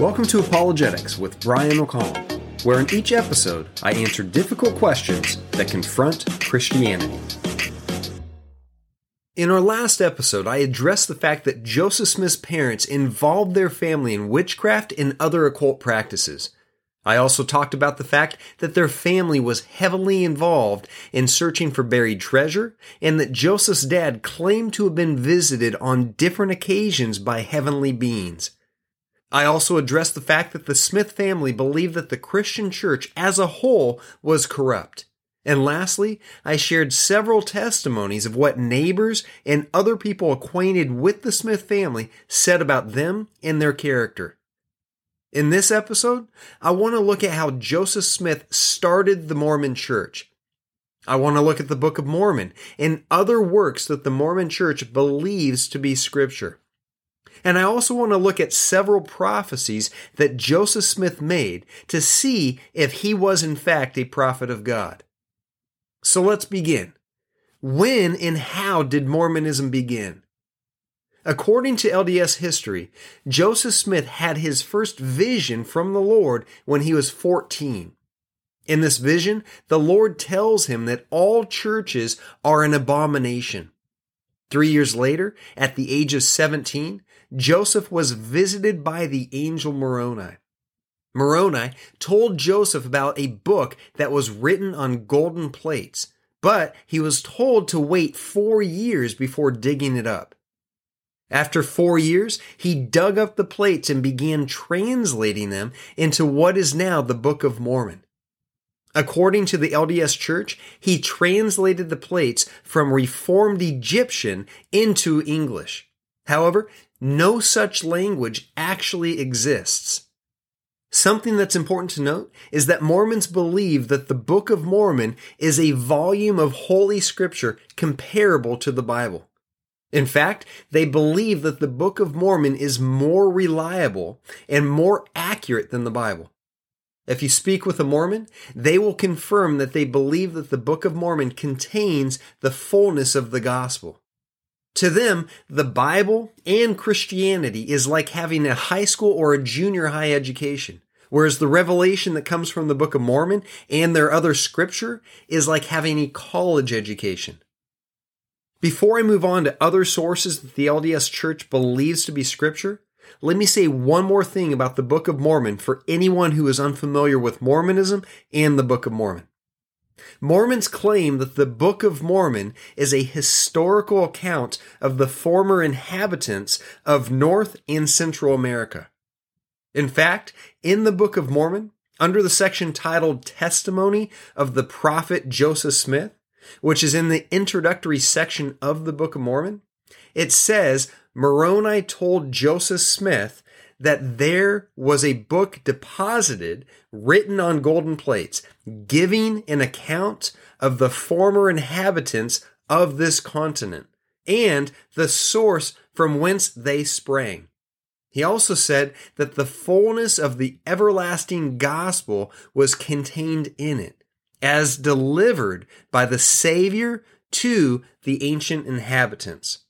Welcome to Apologetics with Brian O'Connell, where in each episode I answer difficult questions that confront Christianity. In our last episode, I addressed the fact that Joseph Smith's parents involved their family in witchcraft and other occult practices. I also talked about the fact that their family was heavily involved in searching for buried treasure and that Joseph's dad claimed to have been visited on different occasions by heavenly beings. I also addressed the fact that the Smith family believed that the Christian church as a whole was corrupt. And lastly, I shared several testimonies of what neighbors and other people acquainted with the Smith family said about them and their character. In this episode, I want to look at how Joseph Smith started the Mormon church. I want to look at the Book of Mormon and other works that the Mormon church believes to be scripture. And I also want to look at several prophecies that Joseph Smith made to see if he was in fact a prophet of God. So let's begin. When and how did Mormonism begin? According to LDS history, Joseph Smith had his first vision from the Lord when he was 14. In this vision, the Lord tells him that all churches are an abomination. Three years later, at the age of 17, Joseph was visited by the angel Moroni. Moroni told Joseph about a book that was written on golden plates, but he was told to wait four years before digging it up. After four years, he dug up the plates and began translating them into what is now the Book of Mormon. According to the LDS Church, he translated the plates from Reformed Egyptian into English. However, no such language actually exists. Something that's important to note is that Mormons believe that the Book of Mormon is a volume of Holy Scripture comparable to the Bible. In fact, they believe that the Book of Mormon is more reliable and more accurate than the Bible. If you speak with a Mormon, they will confirm that they believe that the Book of Mormon contains the fullness of the gospel. To them, the Bible and Christianity is like having a high school or a junior high education, whereas the revelation that comes from the Book of Mormon and their other scripture is like having a college education. Before I move on to other sources that the LDS Church believes to be scripture, let me say one more thing about the Book of Mormon for anyone who is unfamiliar with Mormonism and the Book of Mormon. Mormons claim that the Book of Mormon is a historical account of the former inhabitants of North and Central America. In fact, in the Book of Mormon, under the section titled Testimony of the Prophet Joseph Smith, which is in the introductory section of the Book of Mormon, it says Moroni told Joseph Smith that there was a book deposited written on golden plates, giving an account of the former inhabitants of this continent and the source from whence they sprang. He also said that the fullness of the everlasting gospel was contained in it as delivered by the Savior to the ancient inhabitants.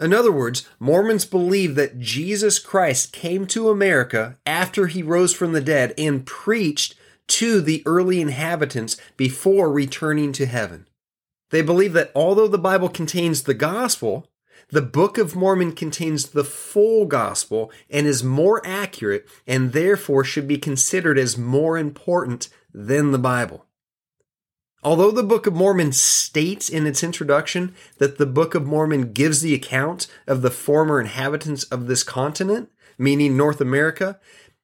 In other words, Mormons believe that Jesus Christ came to America after he rose from the dead and preached to the early inhabitants before returning to heaven. They believe that although the Bible contains the gospel, the Book of Mormon contains the full gospel and is more accurate and therefore should be considered as more important than the Bible. Although the Book of Mormon states in its introduction that the Book of Mormon gives the account of the former inhabitants of this continent, meaning North America,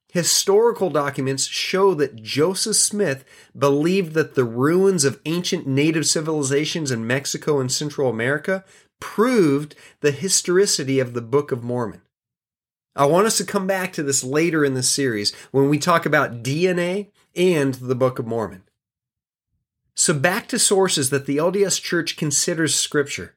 historical documents show that Joseph Smith believed that the ruins of ancient native civilizations in Mexico and Central America proved the historicity of the Book of Mormon. I want us to come back to this later in the series when we talk about DNA and the Book of Mormon. So back to sources that the LDS Church considers scripture.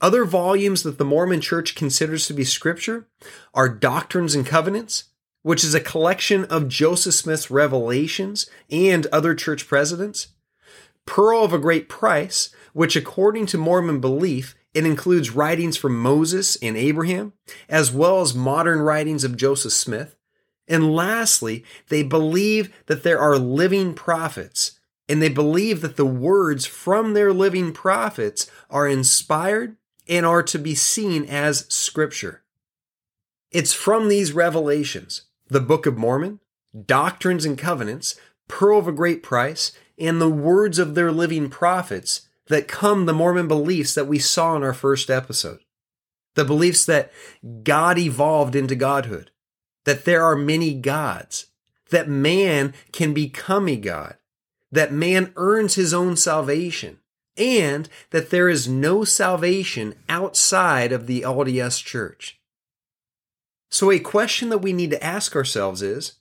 Other volumes that the Mormon Church considers to be scripture are Doctrines and Covenants, which is a collection of Joseph Smith's revelations and other church presidents, Pearl of a Great Price, which according to Mormon belief, it includes writings from Moses and Abraham, as well as modern writings of Joseph Smith, And lastly, they believe that there are living prophets, and they believe that the words from their living prophets are inspired and are to be seen as scripture. It's from these revelations, the Book of Mormon, Doctrines and Covenants, Pearl of a Great Price, and the words of their living prophets that come the Mormon beliefs that we saw in our first episode. The beliefs that God evolved into godhood, that there are many gods, that man can become a god, that man earns his own salvation, and that there is no salvation outside of the LDS church. So, a question that we need to ask ourselves is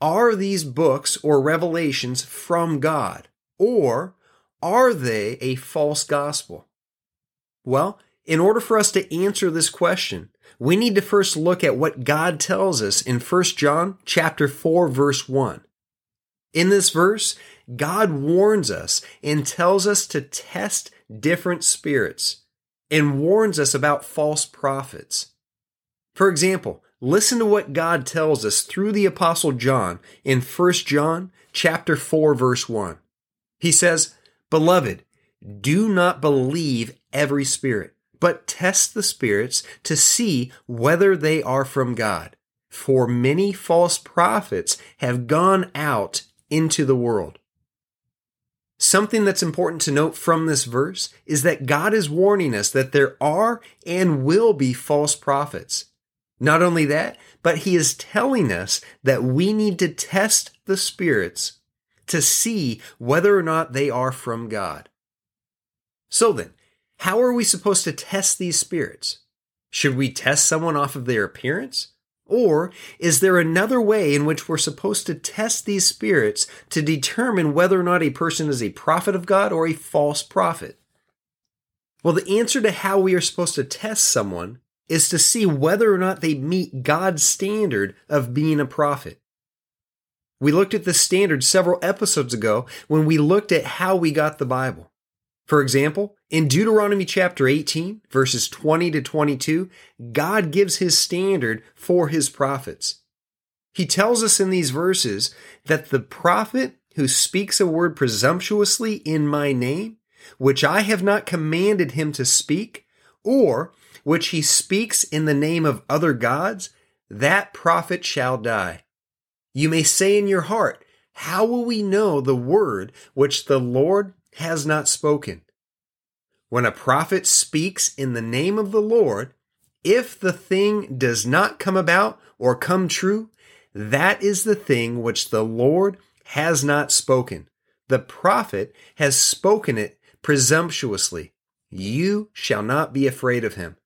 Are these books or revelations from God? Or are they a false gospel? Well, in order for us to answer this question, we need to first look at what God tells us in 1 John chapter 4 verse 1. In this verse, God warns us and tells us to test different spirits and warns us about false prophets. For example, listen to what God tells us through the apostle John in 1 John chapter 4 verse 1. He says, "Beloved, do not believe every spirit, but test the spirits to see whether they are from God. For many false prophets have gone out into the world. Something that's important to note from this verse is that God is warning us that there are and will be false prophets. Not only that, but He is telling us that we need to test the spirits to see whether or not they are from God. So then, how are we supposed to test these spirits? Should we test someone off of their appearance? Or is there another way in which we're supposed to test these spirits to determine whether or not a person is a prophet of God or a false prophet? Well, the answer to how we are supposed to test someone is to see whether or not they meet God's standard of being a prophet. We looked at this standard several episodes ago when we looked at how we got the Bible. For example, in Deuteronomy chapter 18, verses 20 to 22, God gives his standard for his prophets. He tells us in these verses that the prophet who speaks a word presumptuously in my name, which I have not commanded him to speak, or which he speaks in the name of other gods, that prophet shall die. You may say in your heart, How will we know the word which the Lord has not spoken. When a prophet speaks in the name of the Lord, if the thing does not come about or come true, that is the thing which the Lord has not spoken. The prophet has spoken it presumptuously. You shall not be afraid of him.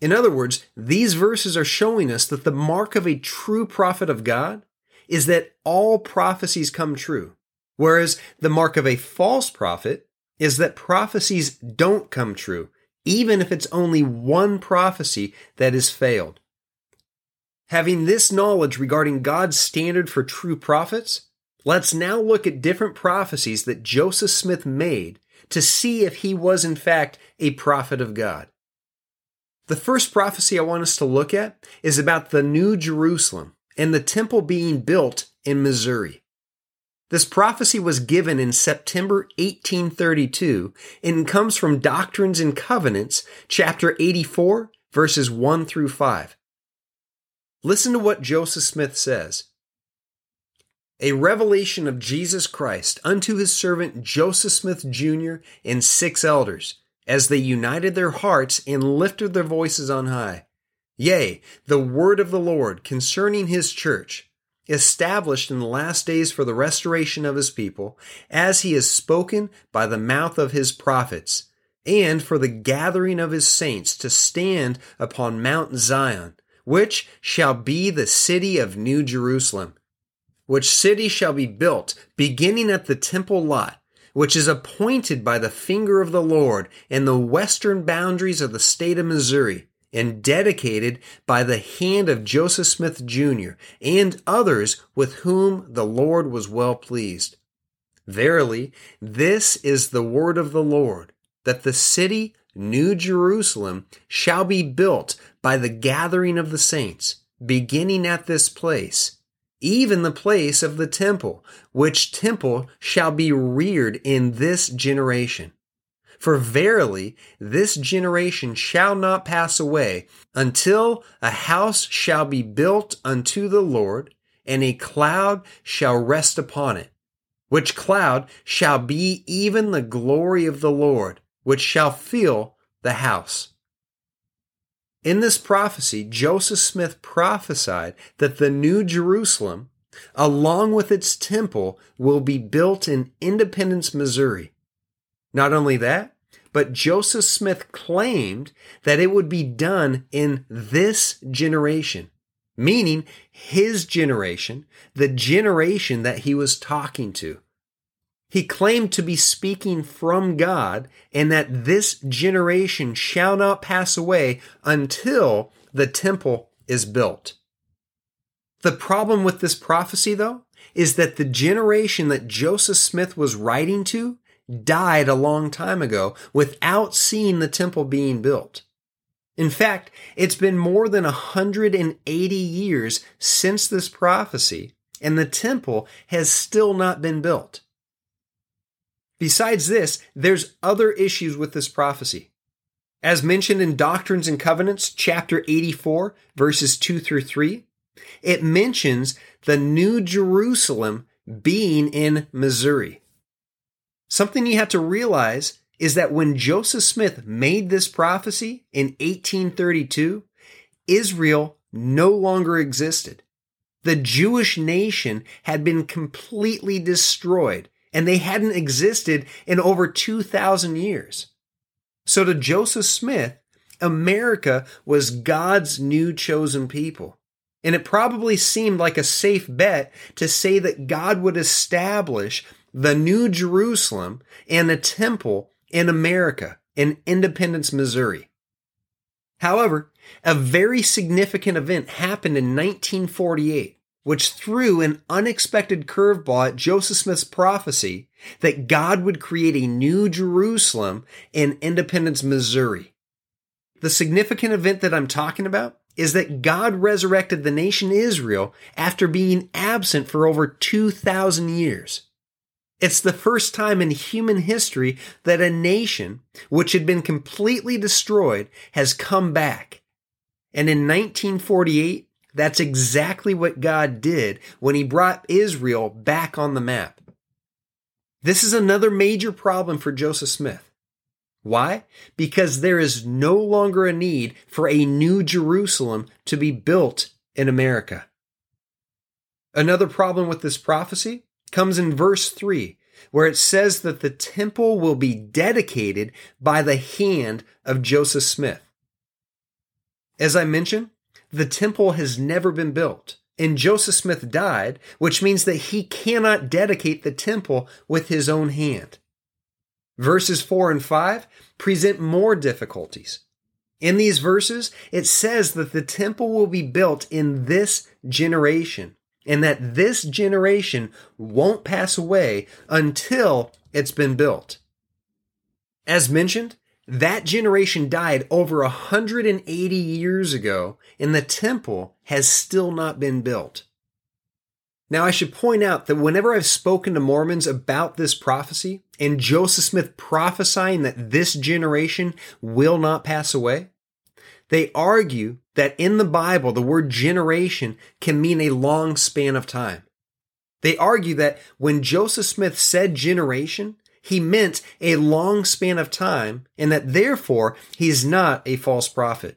In other words, these verses are showing us that the mark of a true prophet of God is that all prophecies come true. Whereas the mark of a false prophet is that prophecies don't come true, even if it's only one prophecy that has failed. Having this knowledge regarding God's standard for true prophets, let's now look at different prophecies that Joseph Smith made to see if he was in fact a prophet of God. The first prophecy I want us to look at is about the New Jerusalem and the temple being built in Missouri. This prophecy was given in September 1832 and comes from Doctrines and Covenants, chapter 84, verses 1 through 5. Listen to what Joseph Smith says. A revelation of Jesus Christ unto his servant Joseph Smith Jr. and six elders, as they united their hearts and lifted their voices on high. Yea, the word of the Lord concerning his church established in the last days for the restoration of his people, as he has spoken by the mouth of his prophets, and for the gathering of his saints to stand upon Mount Zion, which shall be the city of New Jerusalem, which city shall be built, beginning at the temple lot, which is appointed by the finger of the Lord in the western boundaries of the state of Missouri and dedicated by the hand of Joseph Smith Jr. and others with whom the Lord was well pleased. Verily, this is the word of the Lord, that the city, New Jerusalem, shall be built by the gathering of the saints, beginning at this place, even the place of the temple, which temple shall be reared in this generation. For verily, this generation shall not pass away until a house shall be built unto the Lord, and a cloud shall rest upon it, which cloud shall be even the glory of the Lord, which shall fill the house. In this prophecy, Joseph Smith prophesied that the New Jerusalem, along with its temple, will be built in Independence, Missouri. Not only that, but Joseph Smith claimed that it would be done in this generation, meaning his generation, the generation that he was talking to. He claimed to be speaking from God and that this generation shall not pass away until the temple is built. The problem with this prophecy, though, is that the generation that Joseph Smith was writing to died a long time ago without seeing the temple being built. In fact, it's been more than 180 years since this prophecy, and the temple has still not been built. Besides this, there's other issues with this prophecy. As mentioned in Doctrines and Covenants, chapter 84, verses 2 through 3, it mentions the New Jerusalem being in Missouri. Something you have to realize is that when Joseph Smith made this prophecy in 1832, Israel no longer existed. The Jewish nation had been completely destroyed and they hadn't existed in over 2,000 years. So to Joseph Smith, America was God's new chosen people. And it probably seemed like a safe bet to say that God would establish the New Jerusalem and a temple in America, in Independence, Missouri. However, a very significant event happened in 1948, which threw an unexpected curveball at Joseph Smith's prophecy that God would create a new Jerusalem in Independence, Missouri. The significant event that I'm talking about is that God resurrected the nation Israel after being absent for over 2,000 years. It's the first time in human history that a nation, which had been completely destroyed, has come back. And in 1948, that's exactly what God did when he brought Israel back on the map. This is another major problem for Joseph Smith. Why? Because there is no longer a need for a new Jerusalem to be built in America. Another problem with this prophecy comes in verse 3, where it says that the temple will be dedicated by the hand of Joseph Smith. As I mentioned, the temple has never been built, and Joseph Smith died, which means that he cannot dedicate the temple with his own hand. Verses 4 and 5 present more difficulties. In these verses, it says that the temple will be built in this generation and that this generation won't pass away until it's been built. As mentioned, that generation died over 180 years ago, and the temple has still not been built. Now, I should point out that whenever I've spoken to Mormons about this prophecy and Joseph Smith prophesying that this generation will not pass away, they argue that in the Bible, the word generation can mean a long span of time. They argue that when Joseph Smith said generation, he meant a long span of time and that therefore he is not a false prophet.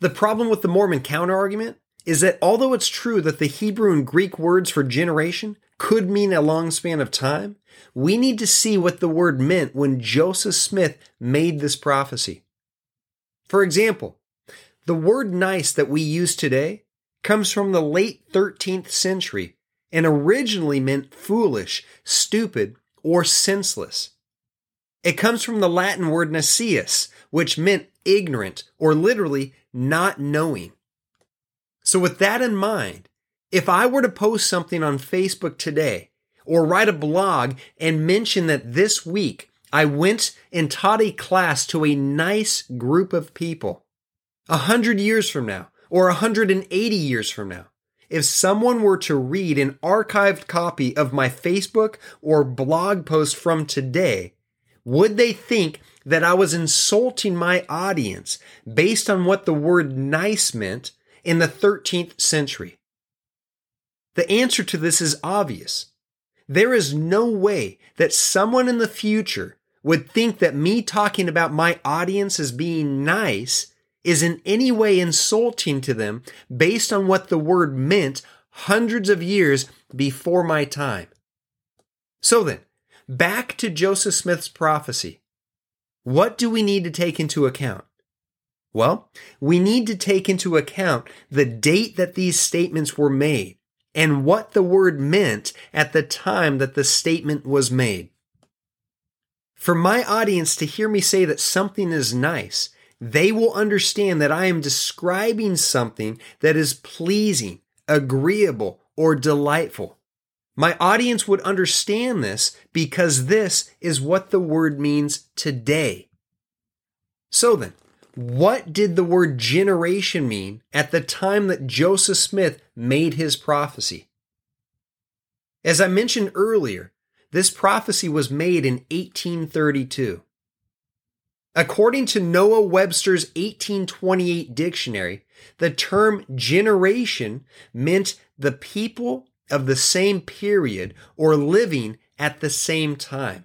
The problem with the Mormon counterargument is that although it's true that the Hebrew and Greek words for generation could mean a long span of time, we need to see what the word meant when Joseph Smith made this prophecy. For example, the word nice that we use today comes from the late 13th century and originally meant foolish, stupid, or senseless. It comes from the Latin word nescius, which meant ignorant or literally not knowing. So, with that in mind, if I were to post something on Facebook today or write a blog and mention that this week I went and taught a class to a nice group of people. A hundred years from now, or 180 years from now, if someone were to read an archived copy of my Facebook or blog post from today, would they think that I was insulting my audience based on what the word nice meant in the 13th century? The answer to this is obvious. There is no way that someone in the future would think that me talking about my audience as being nice is in any way insulting to them based on what the word meant hundreds of years before my time. So then, back to Joseph Smith's prophecy. What do we need to take into account? Well, we need to take into account the date that these statements were made and what the word meant at the time that the statement was made. For my audience to hear me say that something is nice, they will understand that I am describing something that is pleasing, agreeable, or delightful. My audience would understand this because this is what the word means today. So then, what did the word generation mean at the time that Joseph Smith made his prophecy? As I mentioned earlier, this prophecy was made in 1832. According to Noah Webster's 1828 dictionary, the term generation meant the people of the same period or living at the same time.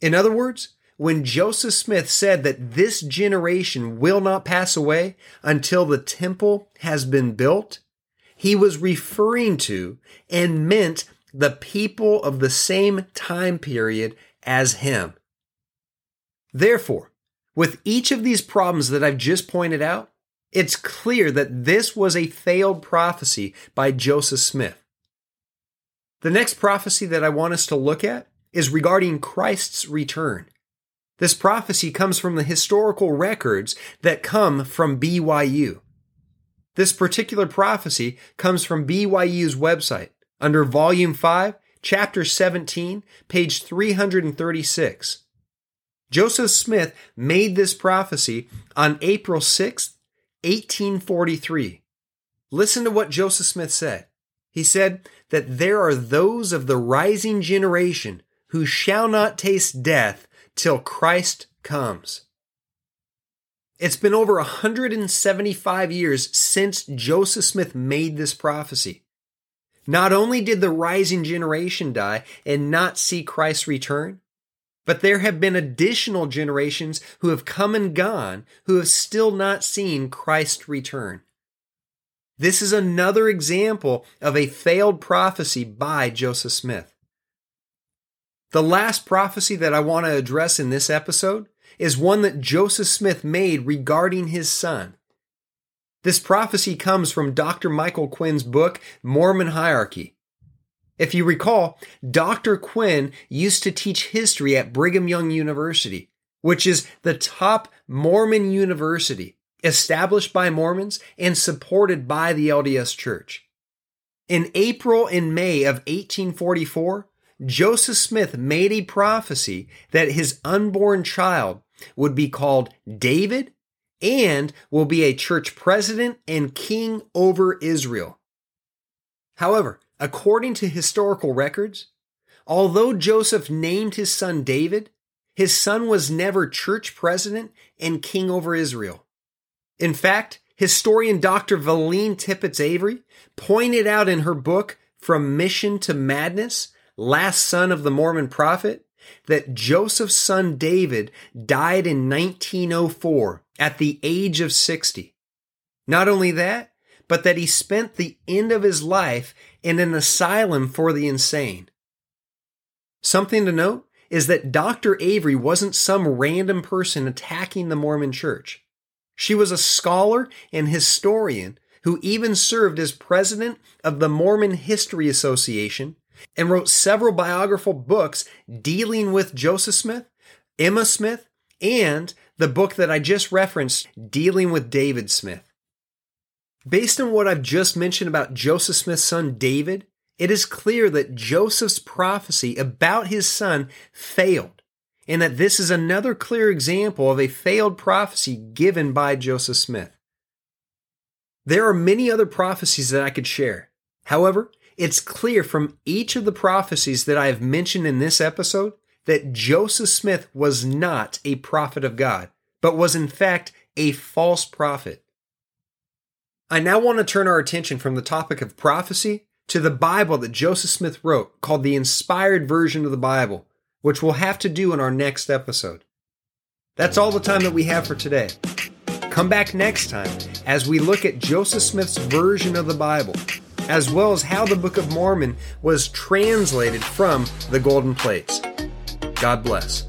In other words, when Joseph Smith said that this generation will not pass away until the temple has been built, he was referring to and meant the people of the same time period as him. Therefore, with each of these problems that I've just pointed out, it's clear that this was a failed prophecy by Joseph Smith. The next prophecy that I want us to look at is regarding Christ's return. This prophecy comes from the historical records that come from BYU. This particular prophecy comes from BYU's website under Volume 5, Chapter 17, page 336. Joseph Smith made this prophecy on April 6, 1843. Listen to what Joseph Smith said. He said that there are those of the rising generation who shall not taste death till Christ comes. It's been over 175 years since Joseph Smith made this prophecy. Not only did the rising generation die and not see Christ's return, but there have been additional generations who have come and gone who have still not seen Christ return. This is another example of a failed prophecy by Joseph Smith. The last prophecy that I want to address in this episode is one that Joseph Smith made regarding his son. This prophecy comes from Dr. Michael Quinn's book, Mormon Hierarchy. If you recall, Dr. Quinn used to teach history at Brigham Young University, which is the top Mormon university established by Mormons and supported by the LDS Church. In April and May of 1844, Joseph Smith made a prophecy that his unborn child would be called David and will be a church president and king over Israel. However, According to historical records, although Joseph named his son David, his son was never church president and king over Israel. In fact, historian Dr. Valeen Tippett Avery pointed out in her book, From Mission to Madness Last Son of the Mormon Prophet, that Joseph's son David died in 1904 at the age of 60. Not only that, but that he spent the end of his life in an asylum for the insane. Something to note is that Dr. Avery wasn't some random person attacking the Mormon church. She was a scholar and historian who even served as president of the Mormon History Association and wrote several biographical books dealing with Joseph Smith, Emma Smith, and the book that I just referenced dealing with David Smith. Based on what I've just mentioned about Joseph Smith's son David, it is clear that Joseph's prophecy about his son failed, and that this is another clear example of a failed prophecy given by Joseph Smith. There are many other prophecies that I could share. However, it's clear from each of the prophecies that I have mentioned in this episode that Joseph Smith was not a prophet of God, but was in fact a false prophet. I now want to turn our attention from the topic of prophecy to the Bible that Joseph Smith wrote, called the inspired version of the Bible, which we'll have to do in our next episode. That's all the time that we have for today. Come back next time as we look at Joseph Smith's version of the Bible, as well as how the Book of Mormon was translated from the golden plates. God bless.